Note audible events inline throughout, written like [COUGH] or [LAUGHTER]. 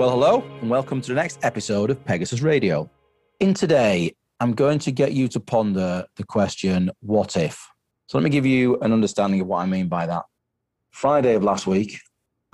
Well, hello, and welcome to the next episode of Pegasus Radio. In today, I'm going to get you to ponder the question, what if? So let me give you an understanding of what I mean by that. Friday of last week,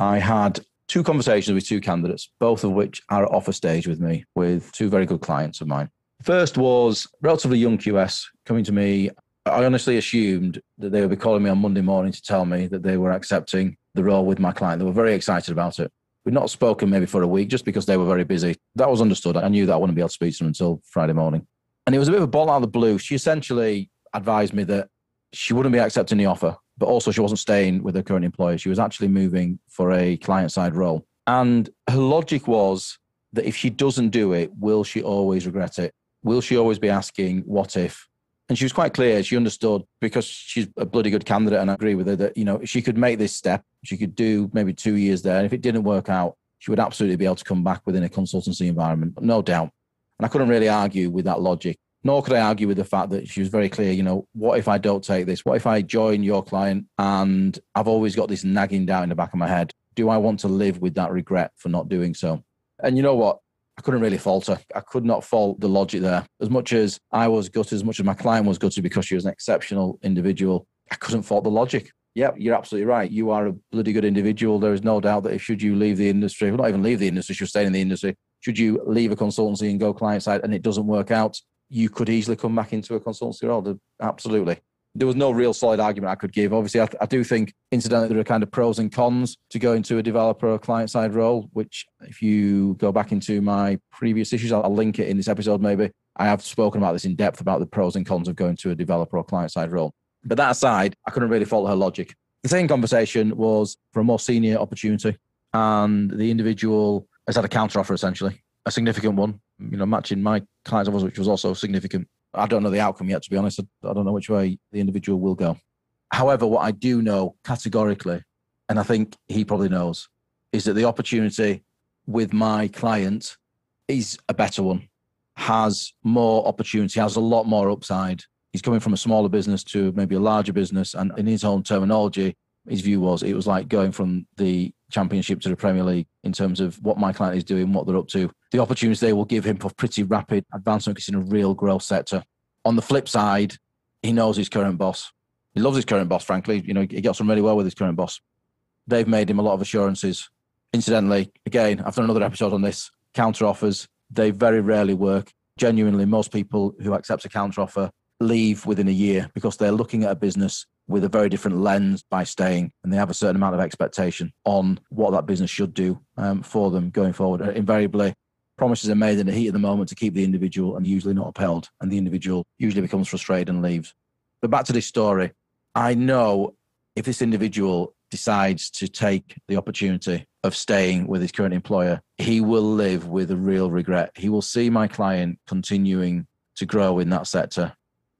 I had two conversations with two candidates, both of which are at offer stage with me, with two very good clients of mine. First was relatively young QS coming to me. I honestly assumed that they would be calling me on Monday morning to tell me that they were accepting the role with my client. They were very excited about it. We'd not spoken maybe for a week just because they were very busy. That was understood. I knew that I wouldn't be able to speak to them until Friday morning. And it was a bit of a ball out of the blue. She essentially advised me that she wouldn't be accepting the offer, but also she wasn't staying with her current employer. She was actually moving for a client side role. And her logic was that if she doesn't do it, will she always regret it? Will she always be asking, what if? And she was quite clear. She understood because she's a bloody good candidate, and I agree with her that you know she could make this step. She could do maybe two years there, and if it didn't work out, she would absolutely be able to come back within a consultancy environment, no doubt. And I couldn't really argue with that logic. Nor could I argue with the fact that she was very clear. You know, what if I don't take this? What if I join your client and I've always got this nagging doubt in the back of my head? Do I want to live with that regret for not doing so? And you know what? I couldn't really fault her. I could not fault the logic there. As much as I was gutted, as much as my client was gutted because she was an exceptional individual, I couldn't fault the logic. Yep, you're absolutely right. You are a bloody good individual. There is no doubt that if should you leave the industry, well, not even leave the industry, should stay in the industry, should you leave a consultancy and go client side and it doesn't work out, you could easily come back into a consultancy role. Absolutely there was no real solid argument I could give. Obviously, I, I, do think, incidentally, there are kind of pros and cons to go into a developer or client side role, which, if you go back into my previous issues, I'll, I'll link it in this episode maybe. I have spoken about this in depth about the pros and cons of going to a developer or client side role. But that aside, I couldn't really follow her logic. The same conversation was for a more senior opportunity, and the individual has had a counter offer essentially, a significant one, you know, matching my client's offers, which was also significant. I don't know the outcome yet, to be honest. I don't know which way the individual will go. However, what I do know categorically, and I think he probably knows, is that the opportunity with my client is a better one, has more opportunity, has a lot more upside. He's coming from a smaller business to maybe a larger business. And in his own terminology, his view was it was like going from the championship to the Premier League in terms of what my client is doing, what they're up to. The opportunities they will give him for pretty rapid advancement because in a real growth sector. On the flip side, he knows his current boss. He loves his current boss, frankly. You know, he gets on really well with his current boss. They've made him a lot of assurances. Incidentally, again, I've done another episode on this. Counter offers, they very rarely work. Genuinely, most people who accept a counter offer leave within a year because they're looking at a business with a very different lens by staying, and they have a certain amount of expectation on what that business should do um, for them going forward. Uh, invariably, promises are made in the heat of the moment to keep the individual and usually not upheld, and the individual usually becomes frustrated and leaves. But back to this story, I know if this individual decides to take the opportunity of staying with his current employer, he will live with a real regret. He will see my client continuing to grow in that sector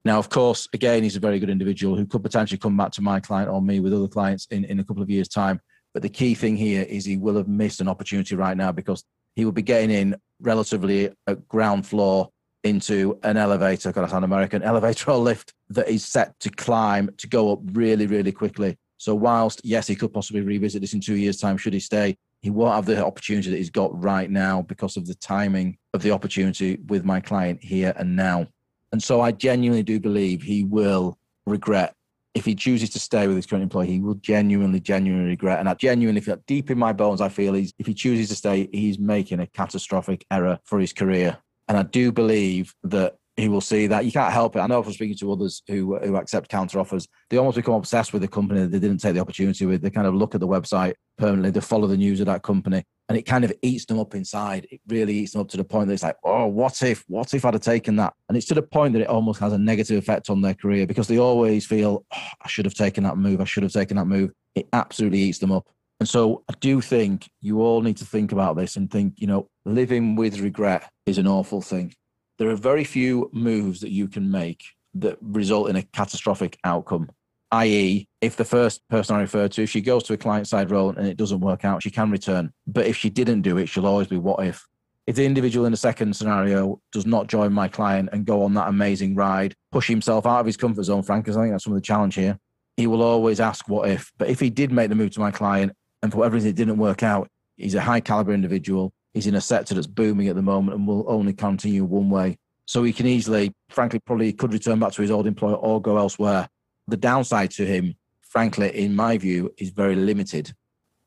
now, of course, again, he's a very good individual who could potentially come back to my client or me with other clients in, in a couple of years' time. But the key thing here is he will have missed an opportunity right now because he will be getting in relatively at ground floor into an elevator, got to sound American, [LAUGHS] elevator or lift that is set to climb, to go up really, really quickly. So whilst, yes, he could possibly revisit this in two years' time, should he stay, he won't have the opportunity that he's got right now because of the timing of the opportunity with my client here and now. And so I genuinely do believe he will regret if he chooses to stay with his current employer, he will genuinely, genuinely regret. And I genuinely feel deep in my bones, I feel he's, if he chooses to stay, he's making a catastrophic error for his career. And I do believe that he will see that. You can't help it. I know from speaking to others who who accept counter offers, they almost become obsessed with the company that they didn't take the opportunity with. They kind of look at the website permanently, they follow the news of that company and it kind of eats them up inside. It really eats them up to the point that it's like, oh, what if, what if I'd have taken that? And it's to the point that it almost has a negative effect on their career because they always feel, oh, I should have taken that move. I should have taken that move. It absolutely eats them up. And so I do think you all need to think about this and think, you know, living with regret is an awful thing. There are very few moves that you can make that result in a catastrophic outcome i.e., if the first person I referred to, if she goes to a client side role and it doesn't work out, she can return. But if she didn't do it, she'll always be what if. If the individual in the second scenario does not join my client and go on that amazing ride, push himself out of his comfort zone, Frank, because I think that's some of the challenge here, he will always ask what if. But if he did make the move to my client and for whatever reason it didn't work out, he's a high caliber individual. He's in a sector that's booming at the moment and will only continue one way. So he can easily, frankly, probably could return back to his old employer or go elsewhere. The downside to him, frankly, in my view, is very limited.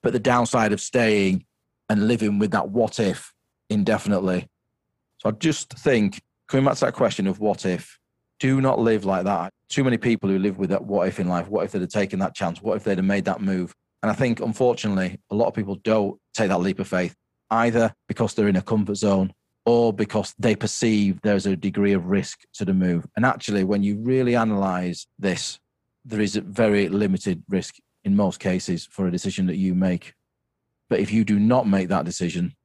But the downside of staying and living with that what if indefinitely. So I just think, coming back to that question of what if, do not live like that. Too many people who live with that what if in life. What if they'd have taken that chance? What if they'd have made that move? And I think, unfortunately, a lot of people don't take that leap of faith, either because they're in a comfort zone or because they perceive there's a degree of risk to the move. And actually, when you really analyze this, there is a very limited risk in most cases for a decision that you make. But if you do not make that decision,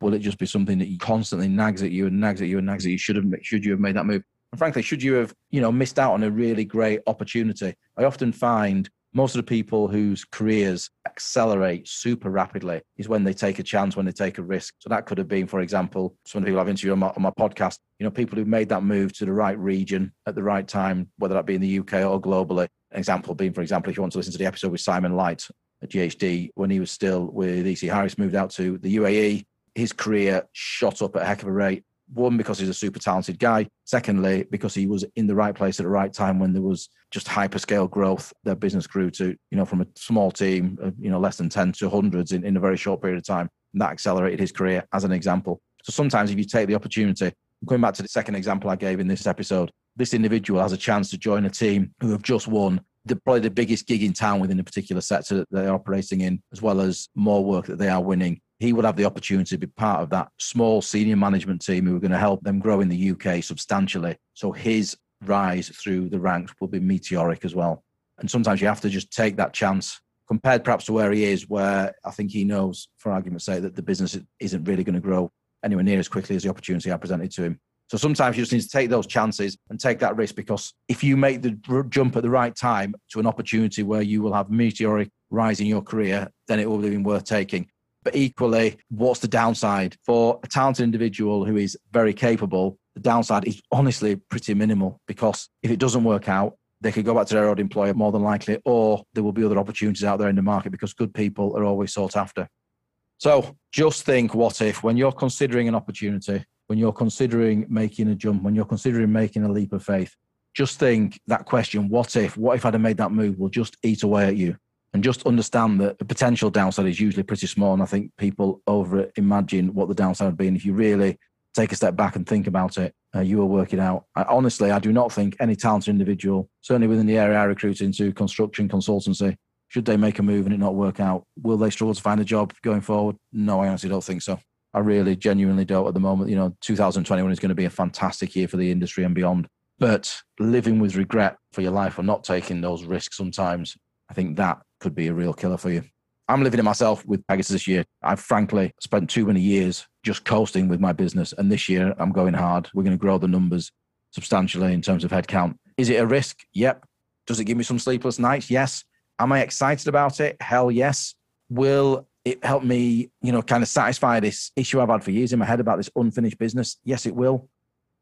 will it just be something that constantly nags at you and nags at you and nags at you? Should have should you have made that move? And frankly, should you have, you know, missed out on a really great opportunity? I often find most of the people whose careers accelerate super rapidly is when they take a chance, when they take a risk. So that could have been, for example, some of the people I've interviewed on my, on my podcast, you know, people who've made that move to the right region at the right time, whether that be in the UK or globally. An example being, for example, if you want to listen to the episode with Simon Light at GHD, when he was still with EC Harris, moved out to the UAE, his career shot up at a heck of a rate one, because he's a super talented guy. Secondly, because he was in the right place at the right time when there was just hyperscale growth. Their business grew to, you know, from a small team, of, you know, less than 10 to hundreds in, in a very short period of time. And that accelerated his career as an example. So sometimes if you take the opportunity, going back to the second example I gave in this episode, this individual has a chance to join a team who have just won the, probably the biggest gig in town within a particular sector that they're operating in, as well as more work that they are winning he would have the opportunity to be part of that small senior management team who are going to help them grow in the UK substantially. So his rise through the ranks will be meteoric as well. And sometimes you have to just take that chance compared perhaps to where he is, where I think he knows, for argument's sake, that the business isn't really going to grow anywhere near as quickly as the opportunity I presented to him. So sometimes you just need to take those chances and take that risk because if you make the jump at the right time to an opportunity where you will have meteoric rise in your career, then it will have been worth taking. But equally, what's the downside for a talented individual who is very capable? The downside is honestly pretty minimal because if it doesn't work out, they could go back to their old employer more than likely, or there will be other opportunities out there in the market because good people are always sought after. So just think what if, when you're considering an opportunity, when you're considering making a jump, when you're considering making a leap of faith, just think that question, what if, what if I'd have made that move, will just eat away at you and just understand that the potential downside is usually pretty small. And I think people over imagine what the downside would be. And if you really take a step back and think about it, uh, you will work it out. I, honestly, I do not think any talented individual, certainly within the area I recruit into construction consultancy, should they make a move and it not work out, will they struggle to find a job going forward? No, I honestly don't think so. I really genuinely don't at the moment. You know, 2021 is going to be a fantastic year for the industry and beyond. But living with regret for your life or not taking those risks sometimes, I think that could be a real killer for you. I'm living it myself with Pegasus this year. I've frankly spent too many years just coasting with my business. And this year I'm going hard. We're going to grow the numbers substantially in terms of headcount. Is it a risk? Yep. Does it give me some sleepless nights? Yes. Am I excited about it? Hell yes. Will it help me, you know, kind of satisfy this issue I've had for years in my head about this unfinished business? Yes, it will.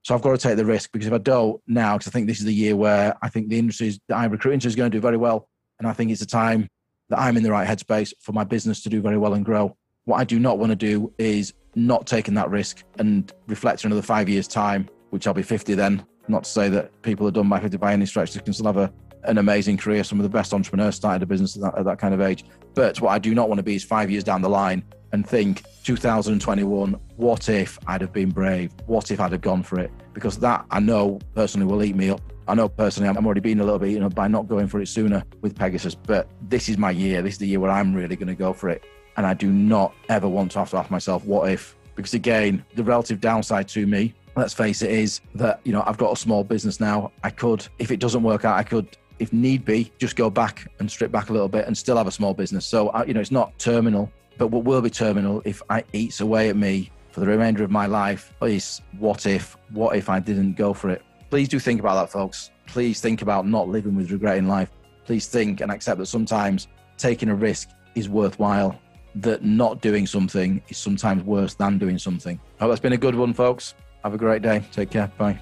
So I've got to take the risk because if I don't now, because I think this is the year where I think the industry that I recruit into is going to do very well. And I think it's a time that I'm in the right headspace for my business to do very well and grow. What I do not want to do is not taking that risk and reflect another five years' time, which I'll be 50 then. Not to say that people are done by 50 by any stretch, they can still have a, an amazing career. Some of the best entrepreneurs started a business at that, at that kind of age. But what I do not want to be is five years down the line and think 2021, what if I'd have been brave? What if I'd have gone for it? Because that I know personally will eat me up I know personally I'm already being a little bit, you know, by not going for it sooner with Pegasus, but this is my year. This is the year where I'm really going to go for it. And I do not ever want to have to ask myself, what if? Because again, the relative downside to me, let's face it, is that, you know, I've got a small business now. I could, if it doesn't work out, I could if need be, just go back and strip back a little bit and still have a small business. So, you know, it's not terminal, but what will be terminal if I eats away at me for the remainder of my life is what if, what if I didn't go for it? please do think about that, folks. Please think about not living with regret in life. Please think and accept that sometimes taking a risk is worthwhile, that not doing something is sometimes worse than doing something. I hope that's been a good one, folks. Have a great day. Take care. Bye.